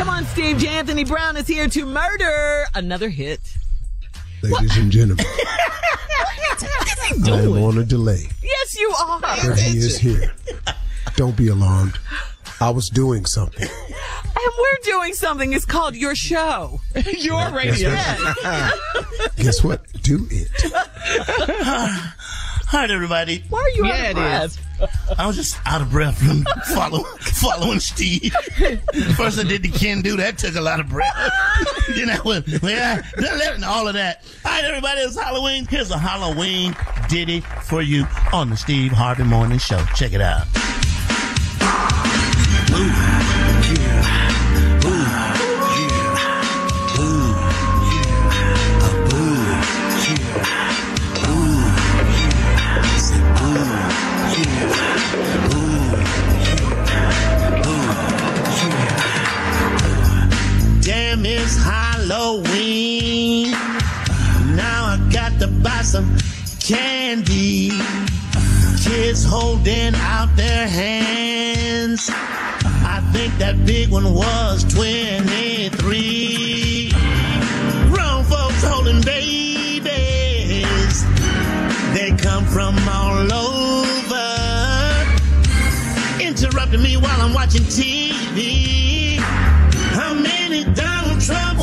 Come on, Steve. J. Anthony Brown is here to murder another hit. Ladies and gentlemen, I am on a delay, Yes, you are. but he is here. Don't be alarmed. I was doing something. And we're doing something. It's called your show. your radio. Guess what? Do it. Hi, everybody. Why are you yeah, out of breath? I was just out of breath from follow, following Steve. First I did the can do that took a lot of breath. then I went, yeah, then all of that. All right, everybody, it's Halloween. Here's a Halloween ditty for you on the Steve Harvey Morning Show. Check it out. Damn, candy. Kids holding out their hands. I think that big one was 23. Grown folks holding babies. They come from all over. Interrupting me while I'm watching TV. How many Donald Trump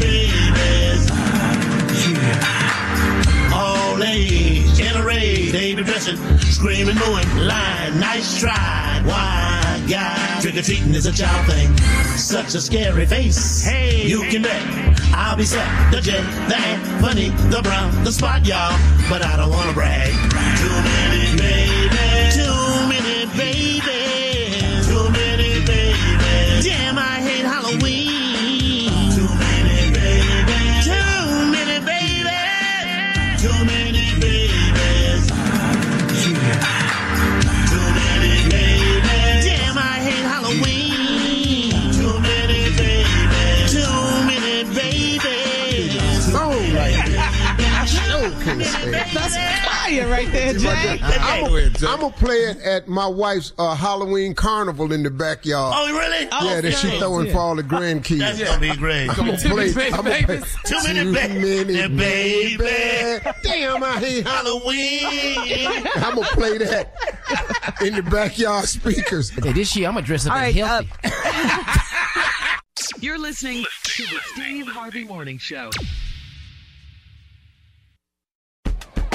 babies. All age, generate, baby dressing, screaming, mooing, line, nice try, why, guy. Trick or treating is a child thing, such a scary face. Hey, you can bet I'll be set, the jet, the ant, funny, the brown, the spot, y'all. But I don't wanna brag. Too many fire Jay. I'm gonna play it at my wife's uh, Halloween carnival in the backyard. Oh, really? yeah, that she throwing for all the grandkids. That's gonna be great. I'm gonna play. I'm gonna play. Too many many babies. baby. Damn, I hate Halloween. I'm gonna play that in the backyard speakers. Hey, this year I'm gonna dress up All as right, uh. You're listening to the Steve Harvey Morning Show.